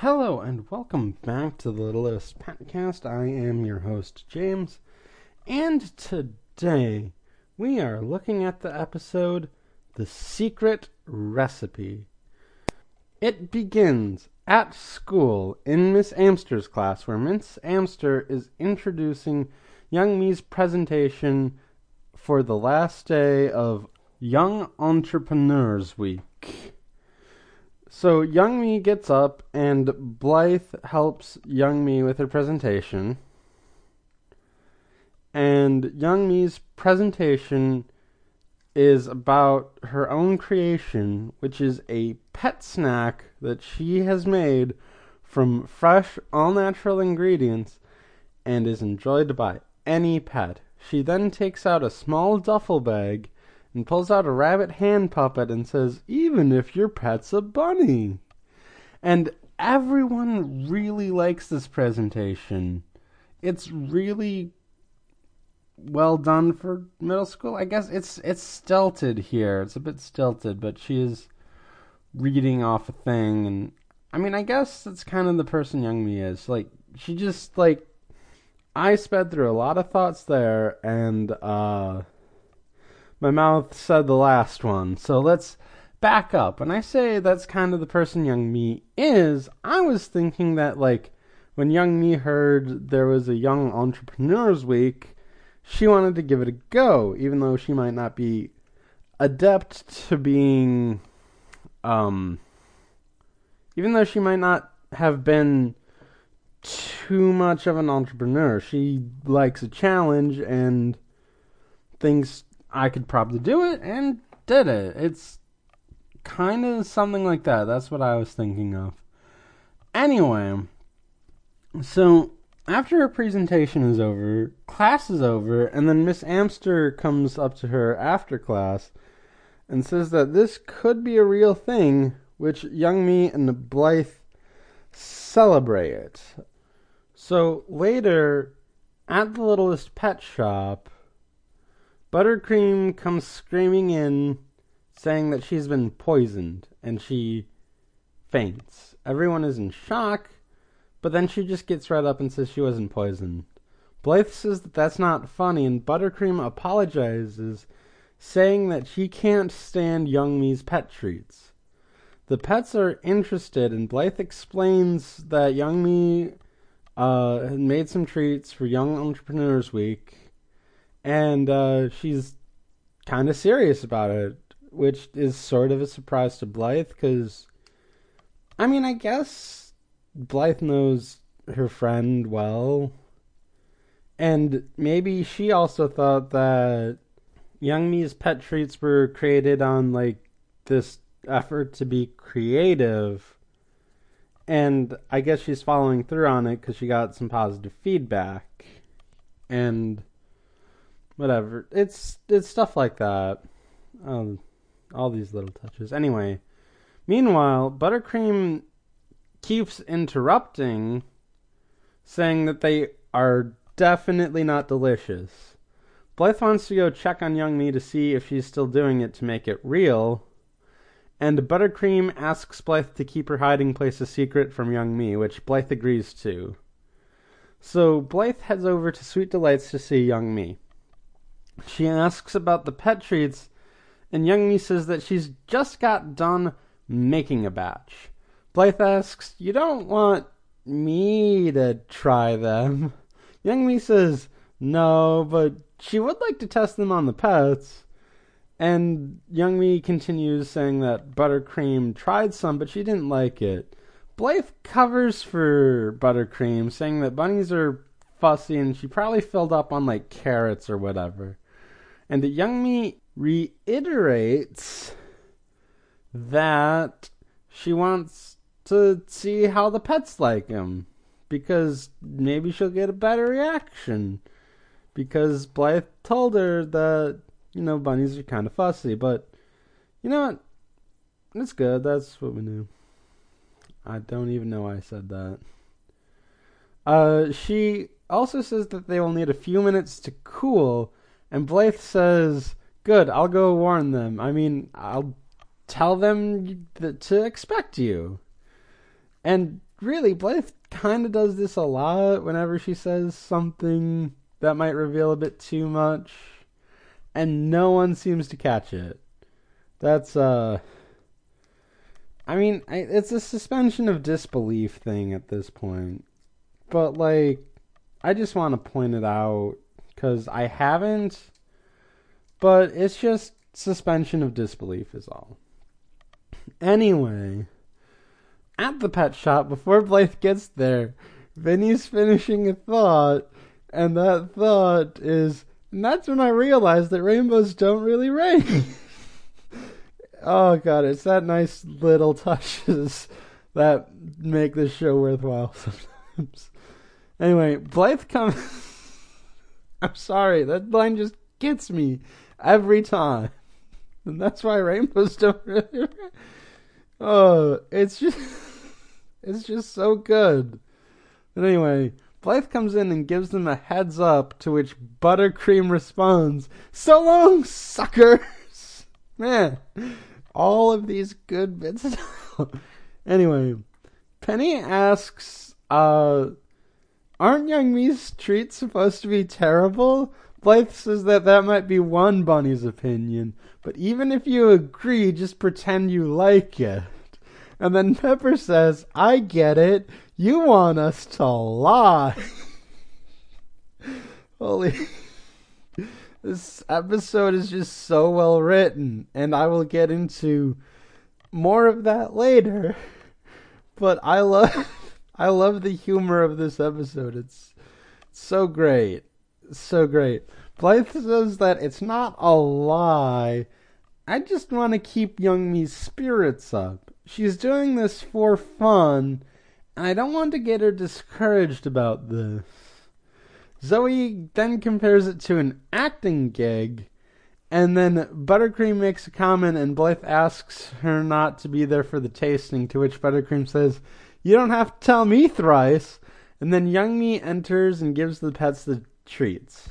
Hello and welcome back to the Littlest Podcast. I am your host, James, and today we are looking at the episode The Secret Recipe. It begins at school in Miss Amster's class, where Miss Amster is introducing Youngmee's presentation for the last day of Young Entrepreneurs Week. So Youngmee gets up and Blythe helps Youngmee with her presentation. And Youngmee's presentation is about her own creation, which is a pet snack that she has made from fresh, all natural ingredients and is enjoyed by any pet. She then takes out a small duffel bag and pulls out a rabbit hand puppet and says, Even if your pet's a bunny. And everyone really likes this presentation. It's really well done for middle school. I guess it's it's stilted here. It's a bit stilted, but she is reading off a thing and I mean, I guess that's kind of the person Youngmee is. Like she just like I sped through a lot of thoughts there and uh my mouth said the last one. So let's back up. When I say that's kind of the person Youngmee is, I was thinking that like when Youngmee heard there was a Young Entrepreneurs Week, she wanted to give it a go, even though she might not be adept to being, um, even though she might not have been too much of an entrepreneur. She likes a challenge and thinks I could probably do it and did it. It's kind of something like that. That's what I was thinking of. Anyway, so after her presentation is over, class is over, and then Miss Amster comes up to her after class and says that this could be a real thing, which Youngmee and Blythe celebrate. So later, at the littlest pet shop, Buttercream comes screaming in, saying that she's been poisoned, and she faints. Everyone is in shock but then she just gets right up and says she wasn't poisoned. Blythe says that that's not funny, and Buttercream apologizes, saying that she can't stand Youngmee's pet treats. The pets are interested, and Blythe explains that Youngmee uh, made some treats for Young Entrepreneurs Week, and uh, she's kind of serious about it, which is sort of a surprise to Blythe, because, I mean, I guess Blythe knows her friend well. And maybe she also thought that Youngmee's pet treats were created on like this effort to be creative. And I guess she's following through on it because she got some positive feedback. And whatever. It's it's stuff like that. Um, all these little touches. Anyway, meanwhile, Buttercream keeps interrupting, saying that they are definitely not delicious. Blythe wants to go check on Youngmee to see if she's still doing it to make it real. And Buttercream asks Blythe to keep her hiding place a secret from Youngmee, which Blythe agrees to. So Blythe heads over to Sweet Delights to see Youngmee. She asks about the pet treats, and Youngmee says that she's just got done making a batch. Blythe asks, You don't want me to try them? Youngmee says, No, but she would like to test them on the pets. And Youngmee continues saying that Buttercream tried some, but she didn't like it. Blythe covers for Buttercream, saying that bunnies are fussy and she probably filled up on like carrots or whatever. And that Youngmee reiterates that she wants to see how the pets like him because maybe she'll get a better reaction because Blythe told her that you know bunnies are kind of fussy, but you know what? It's good. That's what we knew. I don't even know why I said that. Uh, she also says that they will need a few minutes to cool, and Blythe says, "Good, I'll go warn them. I mean, I'll tell them to expect you." And really, Blythe kind of does this a lot whenever she says something that might reveal a bit too much, and no one seems to catch it. That's, uh. I mean, it's a suspension of disbelief thing at this point. But, like, I just want to point it out because I haven't. But it's just suspension of disbelief, is all. Anyway, at the pet shop, before Blythe gets there, Vinnie's finishing a thought, and that thought is, and that's when I realized that rainbows don't really rain. oh god, it's that nice little touches that make this show worthwhile sometimes. anyway, Blythe comes. I'm sorry, that line just gets me every time. And that's why rainbows don't really. Oh, it's just. It's just so good. But anyway, Blythe comes in and gives them a heads up, to which Buttercream responds, So long, suckers! Man, all of these good bits. anyway, Penny asks, uh, Aren't Youngmee's treats supposed to be terrible? Blythe says that that might be one bunny's opinion, but even if you agree, just pretend you like it. And then Pepper says, I get it. You want us to lie. Holy. This episode is just so well written, and I will get into more of that later. But I love I love the humor of this episode. It's so great. So great. Blythe says that it's not a lie. I just want to keep Youngmee's spirits up she's doing this for fun, and I don't want to get her discouraged about this. Zoe then compares it to an acting gig, and then Buttercream makes a comment, and Blythe asks her not to be there for the tasting, to which Buttercream says, You don't have to tell me thrice. And then Youngmee enters and gives the pets the treats.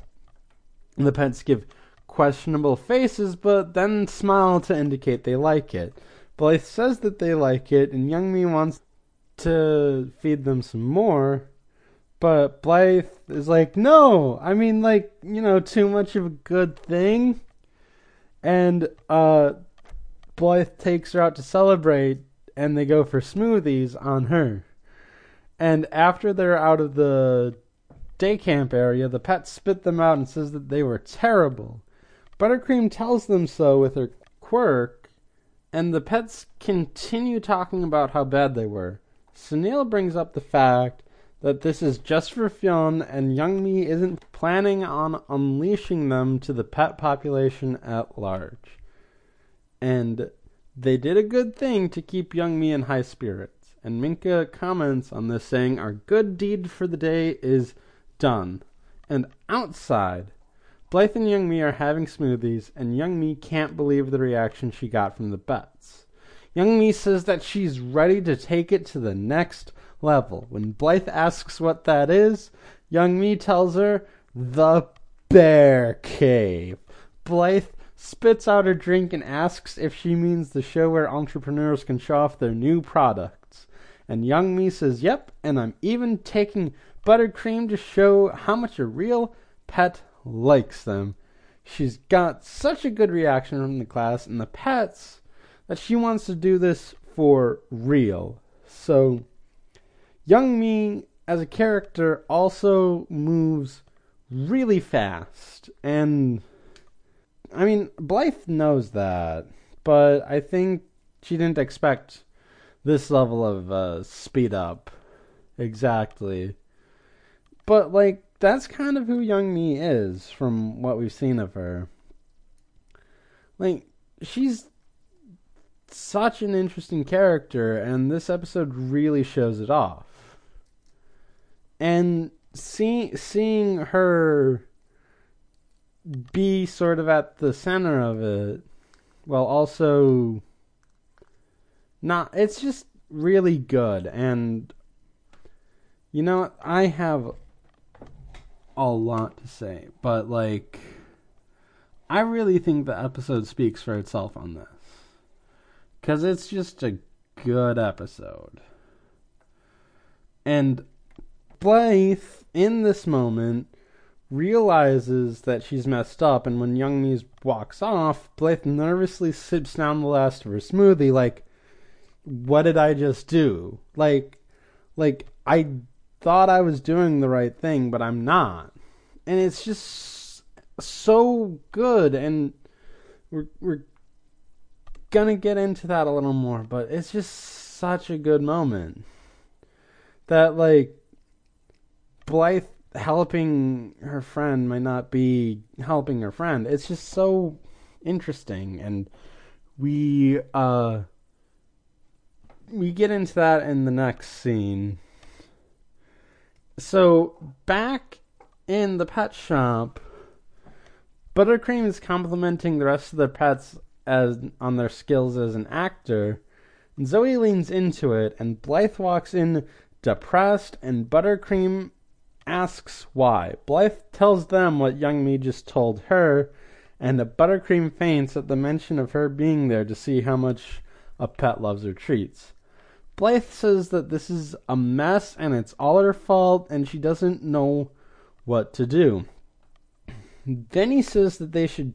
And the pets give questionable faces, but then smile to indicate they like it. Blythe says that they like it, and Youngmee wants to feed them some more. But Blythe is like, no, I mean, like, you know, too much of a good thing. And uh, Blythe takes her out to celebrate, and they go for smoothies on her. And after they're out of the day camp area, the pet spit them out and says that they were terrible. Buttercream tells them so with her quirk, and the pets continue talking about how bad they were. Sunil brings up the fact that this is just for fun and Youngmee isn't planning on unleashing them to the pet population at large. And they did a good thing to keep Youngmee in high spirits. And Minka comments on this saying, Our good deed for the day is done. And outside, Blythe and Youngmee are having smoothies, and Youngmee can't believe the reaction she got from the bets. Youngmee says that she's ready to take it to the next level. When Blythe asks what that is, Youngmee tells her, The Bear Cave. Blythe spits out her drink and asks if she means the show where entrepreneurs can show off their new products. And Youngmee says, Yep, and I'm even taking buttercream to show how much a real pet likes them. She's got such a good reaction from the class and the pets that she wants to do this for real. So, Youngmee as a character also moves really fast. And, I mean, Blythe knows that, but I think she didn't expect this level of uh, speed up. Exactly. But, like, that's kind of who Youngmee is from what we've seen of her. Like, she's such an interesting character, and this episode really shows it off. And see, seeing her be sort of at the center of it, while also not, it's just really good. And, you know, I have a lot to say, but like, I really think the episode speaks for itself on this. Because it's just a good episode. And Blythe, in this moment, realizes that she's messed up, and when Youngmee walks off, Blythe nervously sips down the last of her smoothie, like, what did I just do? Like, like I thought I was doing the right thing, but I'm not. And it's just so good, and we're we're gonna get into that a little more, but it's just such a good moment that like Blythe helping her friend might not be helping her friend. It's just so interesting and we uh we get into that in the next scene. So back in the pet shop, Buttercream is complimenting the rest of the pets as on their skills as an actor. And Zoe leans into it, and Blythe walks in depressed, and Buttercream asks why. Blythe tells them what Youngmee just told her, and the Buttercream faints at the mention of her being there to see how much a pet loves her treats. Blythe says that this is a mess and it's all her fault and she doesn't know what to do. Then he says that they should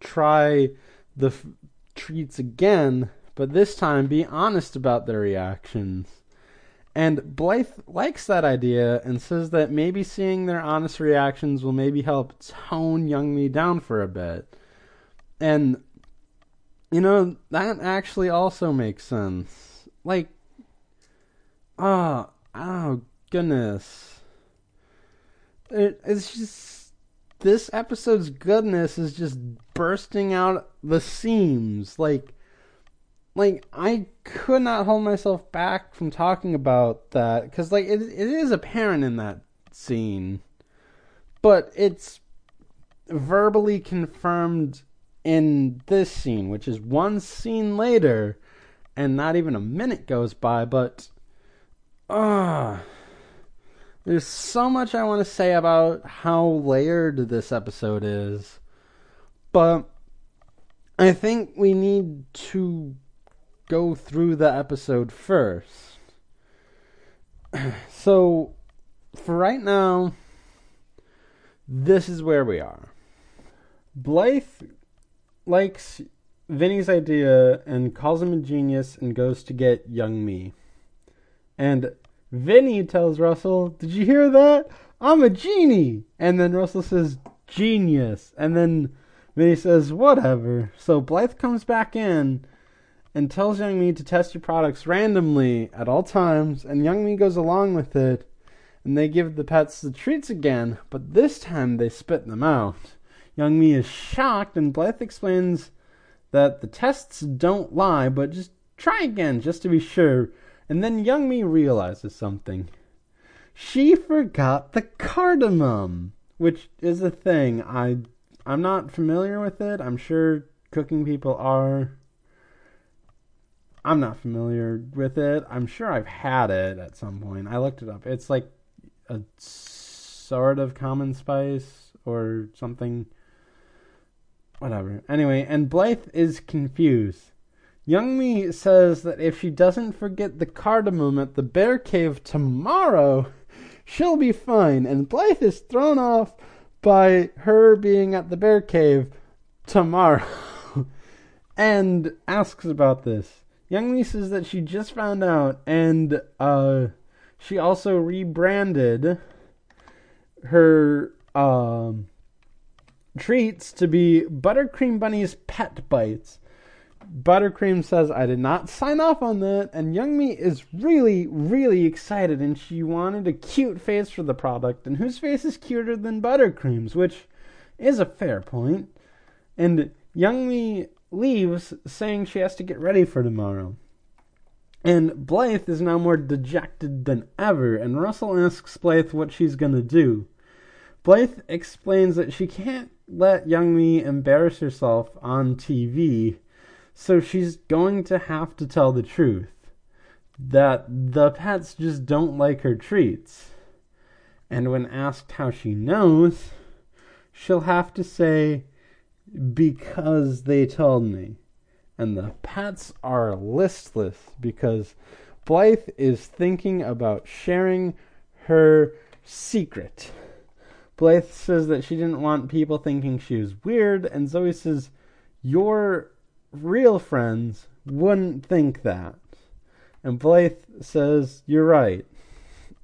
try the f- treats again, but this time be honest about their reactions. And Blythe likes that idea and says that maybe seeing their honest reactions will maybe help tone Youngmee down for a bit. And, you know, that actually also makes sense. Like, oh, oh, goodness. It, it's just, this episode's goodness is just bursting out the seams. Like, like I could not hold myself back from talking about that because like it, it is apparent in that scene, but it's verbally confirmed in this scene, which is one scene later, and not even a minute goes by. But ah. Uh, there's so much I want to say about how layered this episode is. But I think we need to go through the episode first. So, for right now, this is where we are. Blythe likes Vinnie's idea and calls him a genius and goes to get Youngmee. And Vinnie tells Russell, Did you hear that? I'm a genie. And then Russell says, Genius. And then Vinnie says, Whatever. So Blythe comes back in and tells Youngmee to test your products randomly at all times, and Youngmee goes along with it, and they give the pets the treats again, but this time they spit them out. Youngmee is shocked, and Blythe explains that the tests don't lie, but just try again just to be sure. And then Youngmee realizes something. She forgot the cardamom, which is a thing. I I'm not familiar with it. I'm sure cooking people are. I'm not familiar with it. I'm sure I've had it at some point. I looked it up. It's like a sort of common spice or something. Whatever. Anyway, and Blythe is confused. Youngmee says that if she doesn't forget the cardamom at the bear cave tomorrow, she'll be fine. And Blythe is thrown off by her being at the bear cave tomorrow and asks about this. Youngmee says that she just found out, and uh, she also rebranded her um, treats to be Buttercream Bunny's Pet Bites. Buttercream says, I did not sign off on that, and Youngmee is really, really excited, and she wanted a cute face for the product, and whose face is cuter than Buttercream's, which is a fair point. And Youngmee leaves, saying she has to get ready for tomorrow. And Blythe is now more dejected than ever, and Russell asks Blythe what she's gonna do. Blythe explains that she can't let Youngmee embarrass herself on TV, so she's going to have to tell the truth. That the pets just don't like her treats. And when asked how she knows, she'll have to say, because they told me. And the pets are listless because Blythe is thinking about sharing her secret. Blythe says that she didn't want people thinking she was weird, and Zoe says, Your real friends wouldn't think that. And Blythe says, You're right.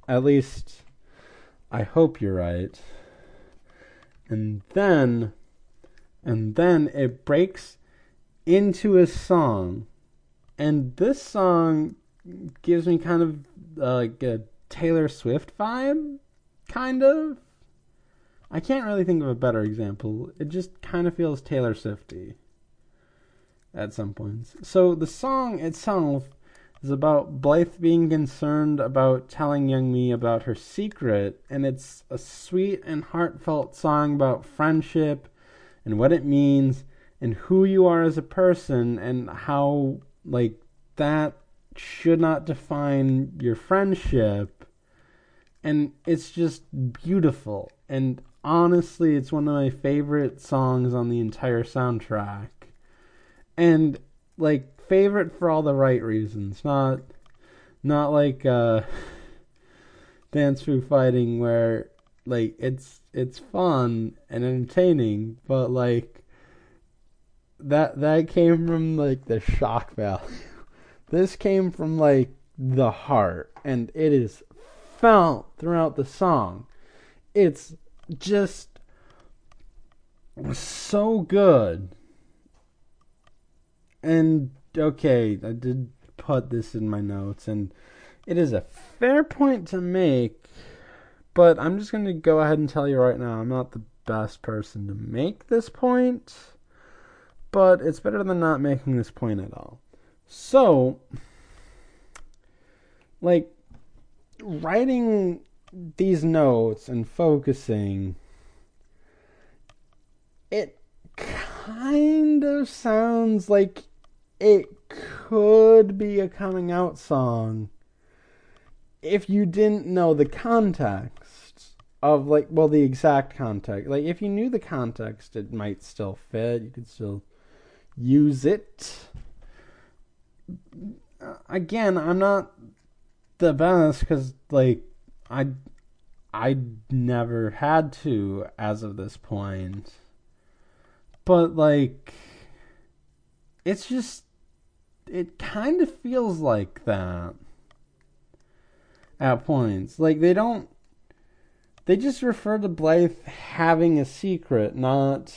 At least, I hope you're right. And then, and then it breaks into a song. And this song gives me kind of uh, like a Taylor Swift vibe, kind of. I can't really think of a better example. It just kind of feels Taylor Swifty at some points. So the song itself is about Blythe being concerned about telling Youngmee about her secret, and it's a sweet and heartfelt song about friendship and what it means and who you are as a person and how like that should not define your friendship. And it's just beautiful. And honestly, it's one of my favorite songs on the entire soundtrack. And like favorite for all the right reasons, not not like uh Dance through Fighting where like it's it's fun and entertaining, but like that that came from like the shock value. this came from like the heart and it is felt throughout the song. It's just so good. And okay, I did put this in my notes, and it is a fair point to make, but I'm just going to go ahead and tell you right now I'm not the best person to make this point, but it's better than not making this point at all. So, like, writing these notes and focusing, it kind of sounds like it could be a coming out song if you didn't know the context of like well the exact context like if you knew the context it might still fit you could still use it again i'm not the best because like I I never had to as of this point. But like it's just it kind of feels like that at points. Like they don't they just refer to Blythe having a secret, not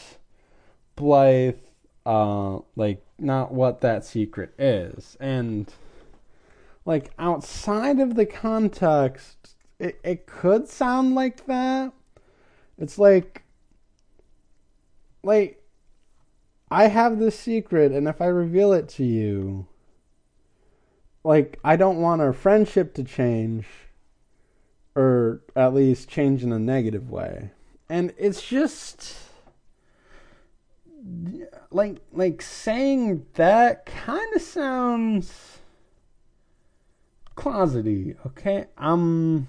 Blythe uh like not what that secret is. And like outside of the context it, it could sound like that. It's like like I have this secret and if I reveal it to you like I don't want our friendship to change or at least change in a negative way. And it's just like like saying that kind of sounds closety, okay? Um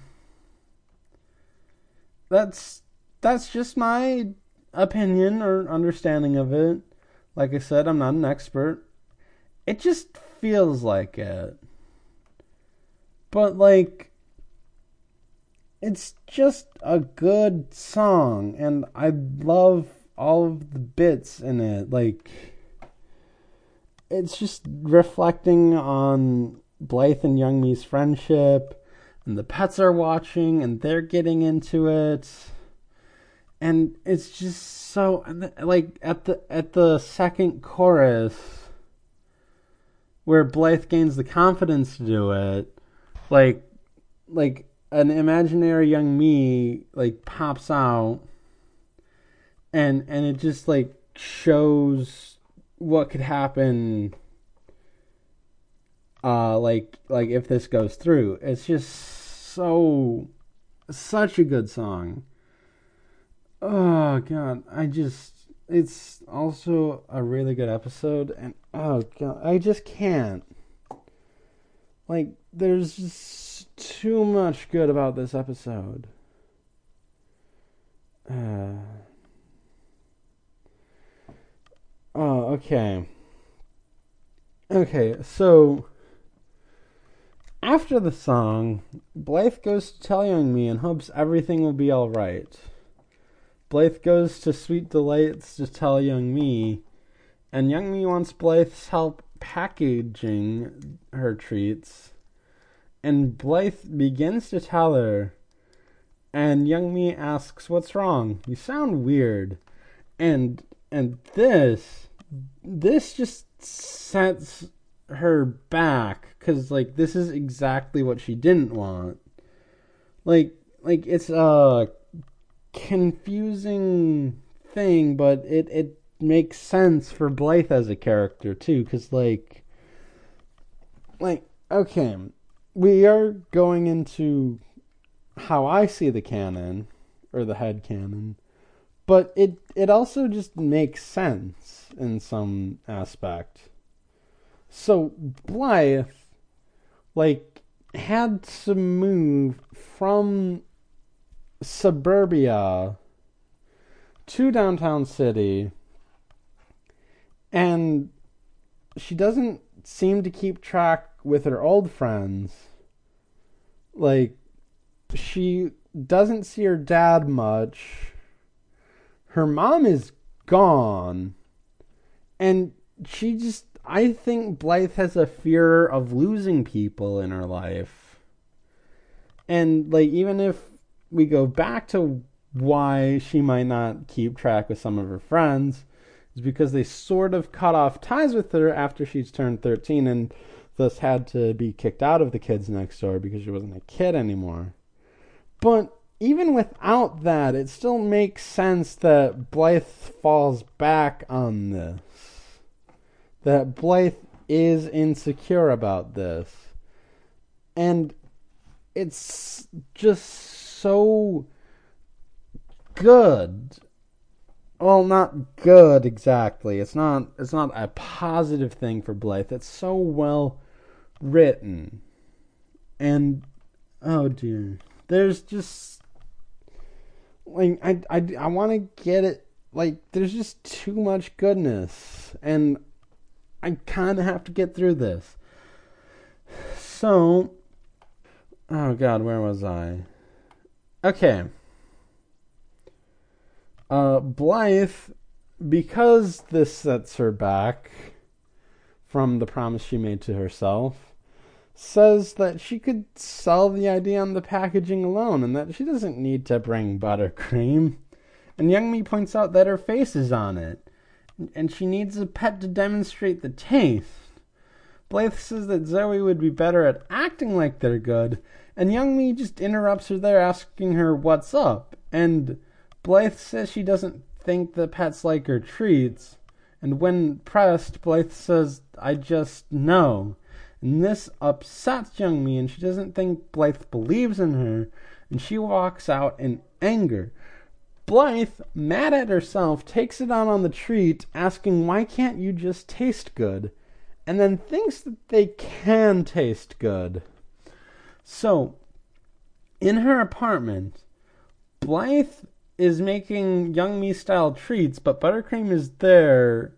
that's that's just my opinion or understanding of it. Like I said, I'm not an expert. It just feels like it. But like it's just a good song and I love all of the bits in it. Like it's just reflecting on Blythe and Youngmee's friendship and the pets are watching and they're getting into it and it's just so like at the at the second chorus where Blythe gains the confidence to do it like like an imaginary Youngmee like pops out and and it just like shows what could happen uh like like if this goes through it's just so such a good song. Oh god, I just it's also a really good episode and oh god, I just can't. Like there's just too much good about this episode. Uh Oh, okay. Okay, so After the song, Blythe goes to tell Youngmee and hopes everything will be all right. Blythe goes to Sweet Delights to tell Youngmee, and Youngmee wants Blythe's help packaging her treats. And Blythe begins to tell her, and Youngmee asks, "What's wrong? You sound weird." And and this this just sets her back cuz like this is exactly what she didn't want. Like like it's a confusing thing, but it it makes sense for Blythe as a character too cuz like like okay, we are going into how I see the canon or the head canon, but it it also just makes sense in some aspect. So Blythe like had to move from suburbia to downtown city and she doesn't seem to keep track with her old friends like she doesn't see her dad much. Her mom is gone. And she just I think Blythe has a fear of losing people in her life. And like even if we go back to why she might not keep track with some of her friends is because they sort of cut off ties with her after she's turned 13 and thus had to be kicked out of the kids next door because she wasn't a kid anymore. But even without that, it still makes sense that Blythe falls back on this. That Blythe is insecure about this. And it's just so good. Well, not good exactly. It's not it's not a positive thing for Blythe. It's so well written. And oh dear there's just like I I I want to get it like there's just too much goodness and I kind of have to get through this. So oh god, where was I? Okay. Uh Blythe because this sets her back from the promise she made to herself says that she could sell the idea on the packaging alone and that she doesn't need to bring buttercream. And Youngmee points out that her face is on it, and she needs a pet to demonstrate the taste. Blythe says that Zoe would be better at acting like they're good, and Youngmee just interrupts her there, asking her what's up. And Blythe says she doesn't think the pets like her treats. And when pressed, Blythe says, I just know. And this upsets Youngmee, and she doesn't think Blythe believes in her, and she walks out in anger. Blythe, mad at herself, takes it out on the treat, asking, Why can't you just taste good? And then thinks that they can taste good. So, in her apartment, Blythe is making Youngmee style treats, but Buttercream is there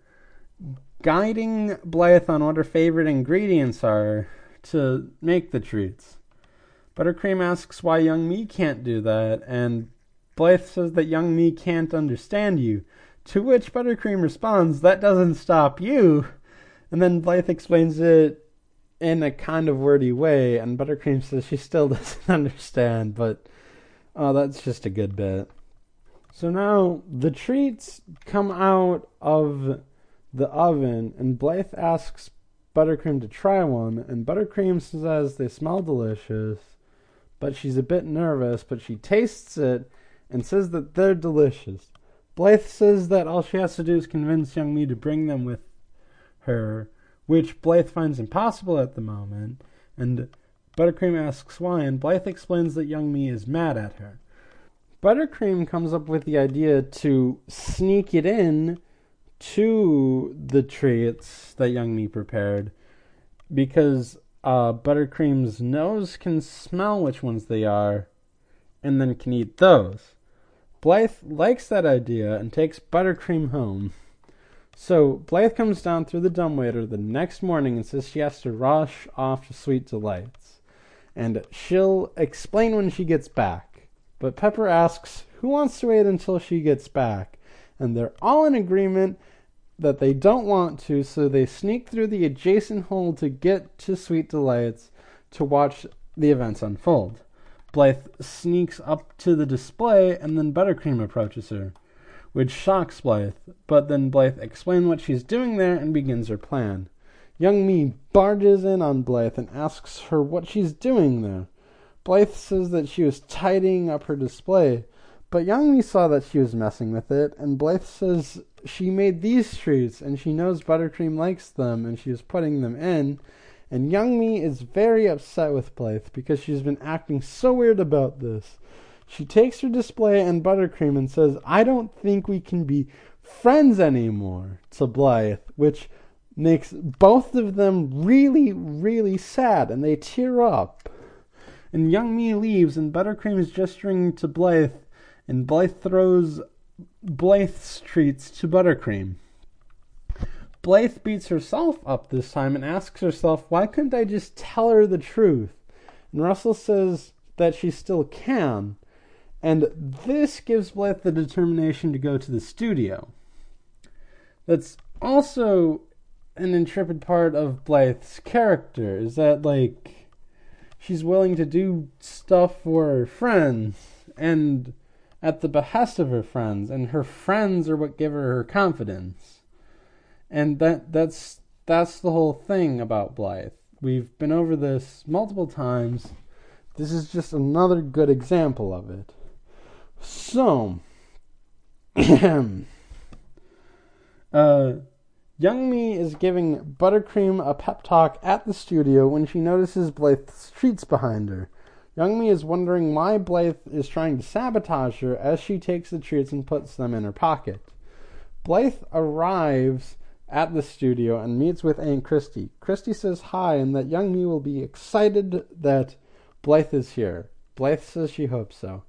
guiding Blythe on what her favorite ingredients are to make the treats. Buttercream asks why Youngmee can't do that, and Blythe says that Youngmee can't understand you. To which Buttercream responds, That doesn't stop you. And then Blythe explains it in a kind of wordy way, and Buttercream says she still doesn't understand, but oh, that's just a good bit. So now the treats come out of the oven, and Blythe asks Buttercream to try one, and Buttercream says they smell delicious, but she's a bit nervous, but she tastes it and says that they're delicious. Blythe says that all she has to do is convince Youngmee to bring them with her, which Blythe finds impossible at the moment, and Buttercream asks why, and Blythe explains that Youngmee is mad at her. Buttercream comes up with the idea to sneak it in to the treats that Youngmee prepared because uh, Buttercream's nose can smell which ones they are and then can eat those. Blythe likes that idea and takes Buttercream home. So Blythe comes down through the dumbwaiter the next morning and says she has to rush off to Sweet Delights. and she'll explain when she gets back. But Pepper asks who wants to wait until she gets back, and they're all in agreement that they don't want to, so they sneak through the adjacent hole to get to Sweet Delights to watch the events unfold. Blythe sneaks up to the display, and then Buttercream approaches her, which shocks Blythe. But then Blythe explains what she's doing there and begins her plan. Youngmee barges in on Blythe and asks her what she's doing there. Blythe says that she was tidying up her display, but Youngmee saw that she was messing with it, and Blythe says she made these treats and she knows Buttercream likes them and she is putting them in. And Youngmee is very upset with Blythe because she's been acting so weird about this. She takes her display and Buttercream and says, I don't think we can be friends anymore to Blythe, which makes both of them really, really sad, and they tear up. And Youngmee leaves, and Buttercream is gesturing to Blythe, and Blythe throws Blythe's treats to Buttercream. Blythe beats herself up this time and asks herself, why couldn't I just tell her the truth? And Russell says that she still can. And this gives Blythe the determination to go to the studio. That's also an intrepid part of Blythe's character is that like she's willing to do stuff for her friends and at the behest of her friends and her friends are what give her her confidence. And that that's that's the whole thing about Blythe. We've been over this multiple times. This is just another good example of it. So uh Youngmee is giving Buttercream a pep talk at the studio when she notices Blythe's treats behind her. Youngmee is wondering why Blythe is trying to sabotage her as she takes the treats and puts them in her pocket. Blythe arrives at the studio and meets with Aunt Christie. Christie says hi and that Youngmee will be excited that Blythe is here. Blythe says she hopes so.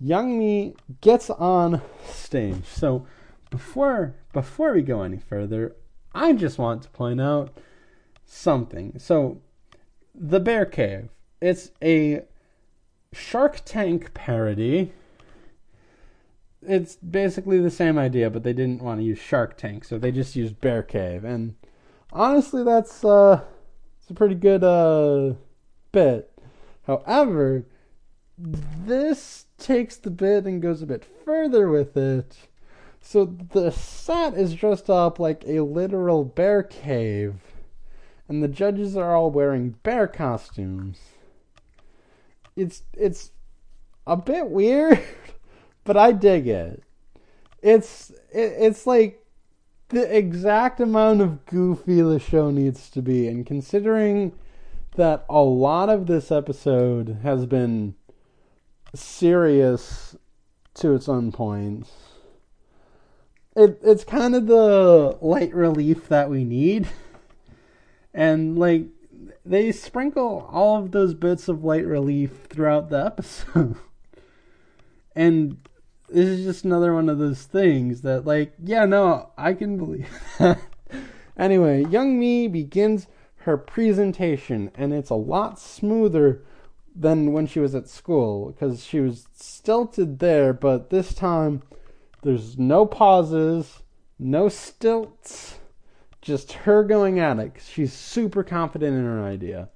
Youngmee gets on stage. So before before we go any further, I just want to point out something. So, The Bear Cave. It's a Shark Tank parody. It's basically the same idea, but they didn't want to use Shark Tank, so they just used Bear Cave. And honestly, that's uh, it's a pretty good uh, bit. However, this takes the bit and goes a bit further with it so the set is dressed up like a literal bear cave, and the judges are all wearing bear costumes. It's it's a bit weird, but I dig it. It's it, it's like the exact amount of goofy the show needs to be, and considering that a lot of this episode has been serious to its own points it it's kind of the light relief that we need. And like they sprinkle all of those bits of light relief throughout the episode. and this is just another one of those things that like, yeah, no, I can believe anyway, Youngmee begins her presentation and it's a lot smoother than when she was at school because she was stilted there, but this time there's no pauses, no stilts, just her going at it. She's super confident in her idea.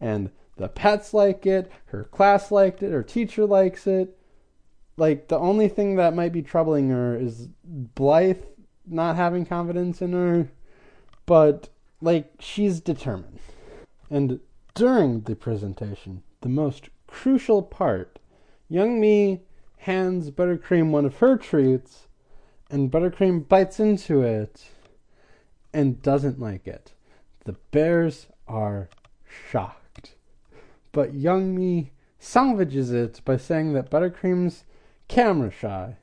And the pets like it, her class liked it, her teacher likes it. Like, the only thing that might be troubling her is Blythe not having confidence in her. But, like, she's determined. And during the presentation, the most crucial part, Youngmee hands Buttercream one of her treats, and Buttercream bites into it and doesn't like it. The bears are shocked. But Youngmee salvages it by saying that Buttercream's camera shy.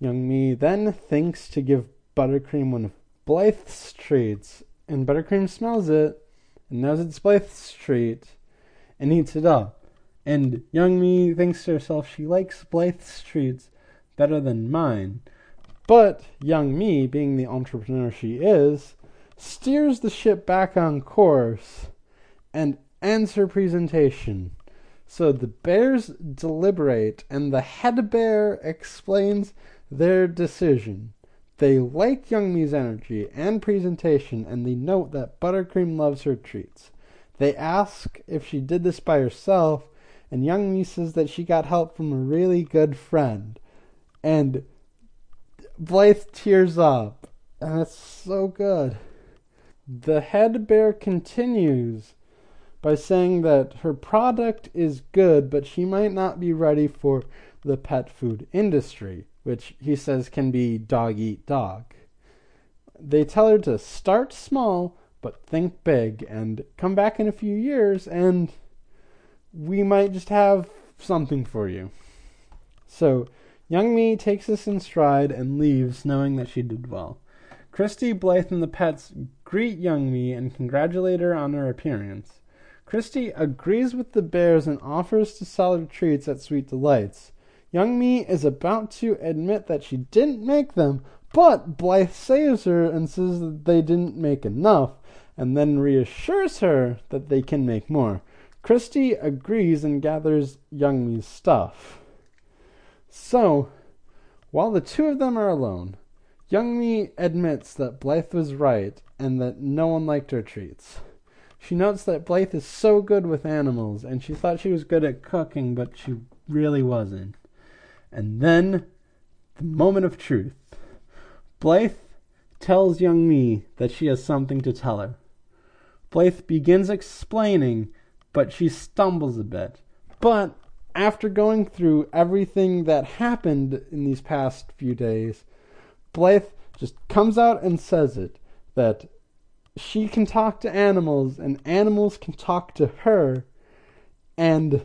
Youngmee then thinks to give Buttercream one of Blythe's treats, and Buttercream smells it and knows it's Blythe's treat and eats it up. And Youngmee thinks to herself she likes Blythe's treats better than mine. But Youngmee, being the entrepreneur she is, steers the ship back on course and ends her presentation. So the bears deliberate, and the head bear explains their decision. They like Youngmee's energy and presentation, and they note that Buttercream loves her treats. They ask if she did this by herself, and Young Youngmee says that she got help from a really good friend. And Blythe tears up, and it's so good. The head bear continues by saying that her product is good, but she might not be ready for the pet food industry, which he says can be dog eat dog. They tell her to start small, but think big, and come back in a few years, and we might just have something for you. So, Youngmee takes this in stride and leaves, knowing that she did well. Christy, Blythe, and the pets greet Youngmee and congratulate her on her appearance. Christy agrees with the bears and offers to sell her treats at Sweet Delights. Youngmee is about to admit that she didn't make them, but Blythe saves her and says that they didn't make enough, and then reassures her that they can make more. Christy agrees and gathers Young Youngmee's stuff. So, while the two of them are alone, Young Youngmee admits that Blythe was right and that no one liked her treats. She notes that Blythe is so good with animals, and she thought she was good at cooking, but she really wasn't. And then, the moment of truth. Blythe tells young Youngmee that she has something to tell her. Blythe begins explaining, but she stumbles a bit. But after going through everything that happened in these past few days, Blythe just comes out and says it that she can talk to animals and animals can talk to her. And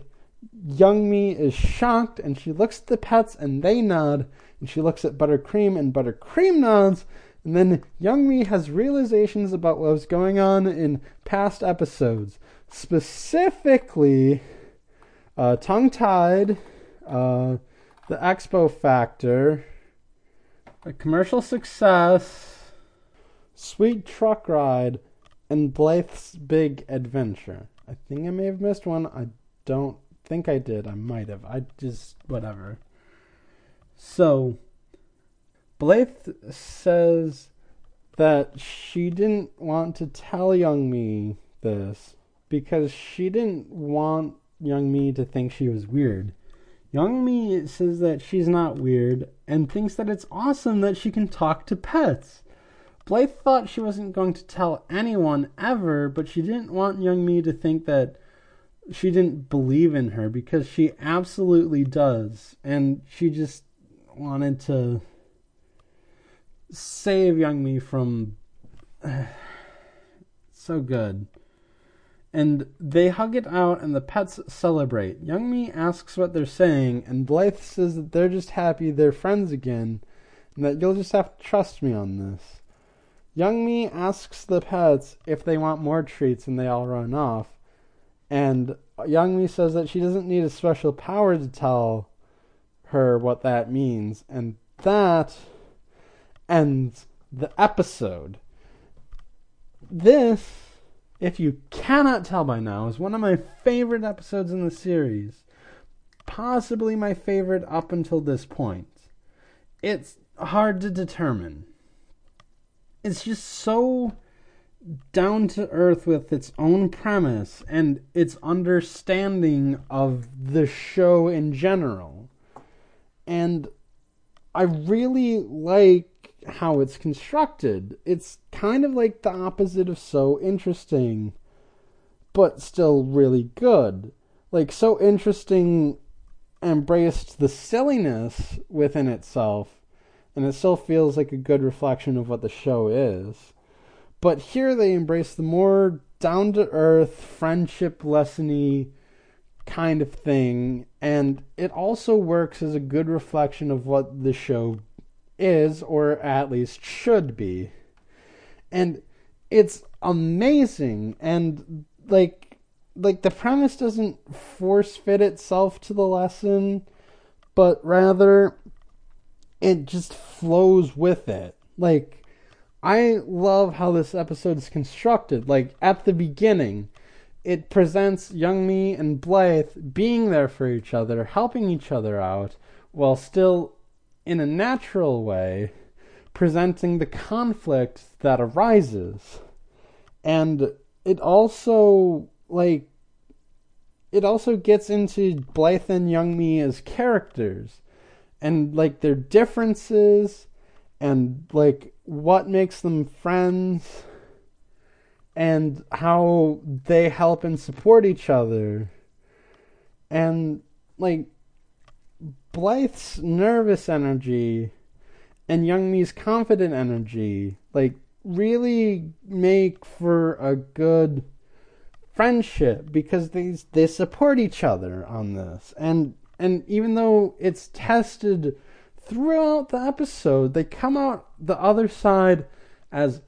Youngmee is shocked and she looks at the pets and they nod. And she looks at Buttercream and Buttercream nods. And then Youngmee has realizations about what was going on in past episodes. Specifically, uh, Tongue Tied, uh, The Expo Factor, a commercial success Sweet Truck Ride, and Blythe's Big Adventure. I think I may have missed one. I don't think I did. I might have. I just, whatever. So, Blythe says that she didn't want to tell Youngmee this because she didn't want Youngmee to think she was weird. Youngmee says that she's not weird and thinks that it's awesome that she can talk to pets. Blythe thought she wasn't going to tell anyone ever, but she didn't want Youngmee to think that she didn't believe in her because she absolutely does. And she just wanted to save Youngmee from. so good. And they hug it out, and the pets celebrate. Youngmee asks what they're saying, and Blythe says that they're just happy they're friends again, and that you'll just have to trust me on this. Youngmee asks the pets if they want more treats and they all run off. And Youngmee says that she doesn't need a special power to tell her what that means. And that ends the episode. This, if you cannot tell by now, is one of my favorite episodes in the series. Possibly my favorite up until this point. It's hard to determine it's just so down to earth with its own premise and its understanding of the show in general. And I really like how it's constructed. It's kind of like the opposite of so interesting, but still really good. Like, so interesting embraced the silliness within itself and it still feels like a good reflection of what the show is. But here they embrace the more down to earth, friendship lessony kind of thing, and it also works as a good reflection of what the show is, or at least should be. And it's amazing, and like like the premise doesn't force fit itself to the lesson, but rather it just flows with it. Like, I love how this episode is constructed. Like, at the beginning, it presents Youngmee and Blythe being there for each other, helping each other out, while still, in a natural way, presenting the conflict that arises. And it also, like, it also gets into Blythe and Youngmee as characters and, like, their differences and, like, what makes them friends and how they help and support each other. And like Blythe's nervous energy and Young Youngmee's confident energy like really make for a good friendship because they they support each other on this. And and even though it's tested throughout the episode, they come out the other side as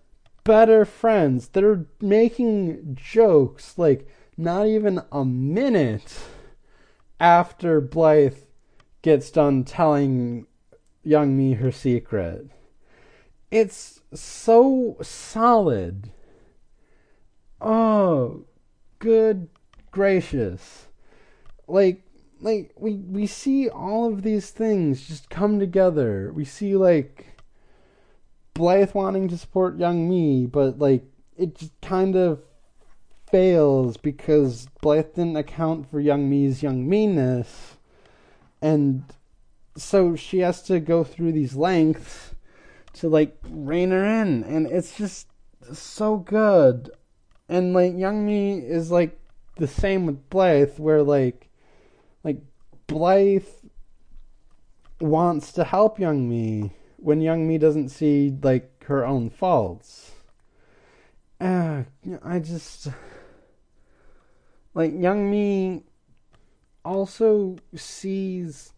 better friends. They're making jokes like not even a minute after Blythe gets done telling Youngmee her secret. It's so solid. Oh, good gracious. Like like we we see all of these things just come together. We see like Blythe wanting to support Youngmee, but like it just kind of fails because Blythe didn't account for Youngmee's young meanness, and so she has to go through these lengths to like rein her in, and it's just so good. And like Youngmee is like the same with Blythe, where like like Blythe wants to help Youngmee when Youngmee doesn't see like her own faults. Uh, I just like Youngmee also sees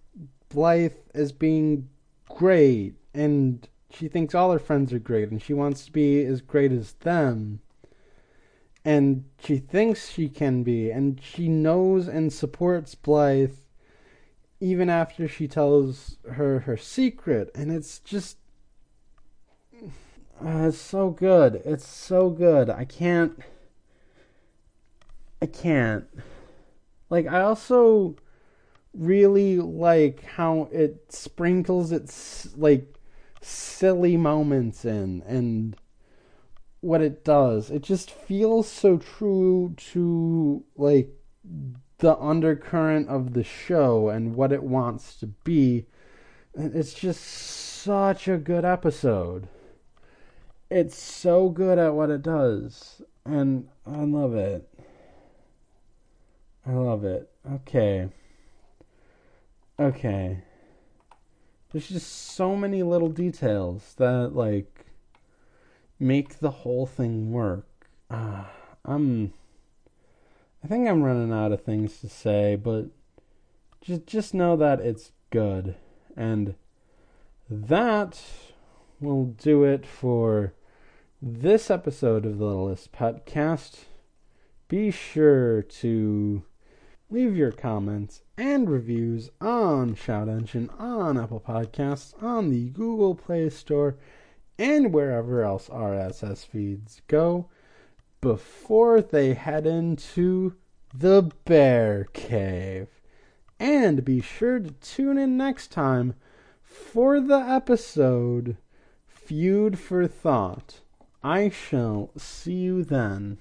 Blythe as being great and she thinks all her friends are great and she wants to be as great as them. And she thinks she can be and she knows and supports Blythe even after she tells her her secret and it's just uh, it's so good. It's so good. I can't i can't like i also really like how it sprinkles its like silly moments in and what it does it just feels so true to like the undercurrent of the show and what it wants to be. And it's just such a good episode. It's so good at what it does. And I love it. I love it. Okay. Okay. There's just so many little details that, like, make the whole thing work. Uh, I'm I think I'm running out of things to say, but just just know that it's good. And that will do it for this episode of the Littlest Podcast. Be sure to leave your comments and reviews on Shout Engine, on Apple Podcasts, on the Google Play Store, and wherever else RSS feeds go before they head into the Bear Cave. And be sure to tune in next time for the episode Feud for Thought. I shall see you then.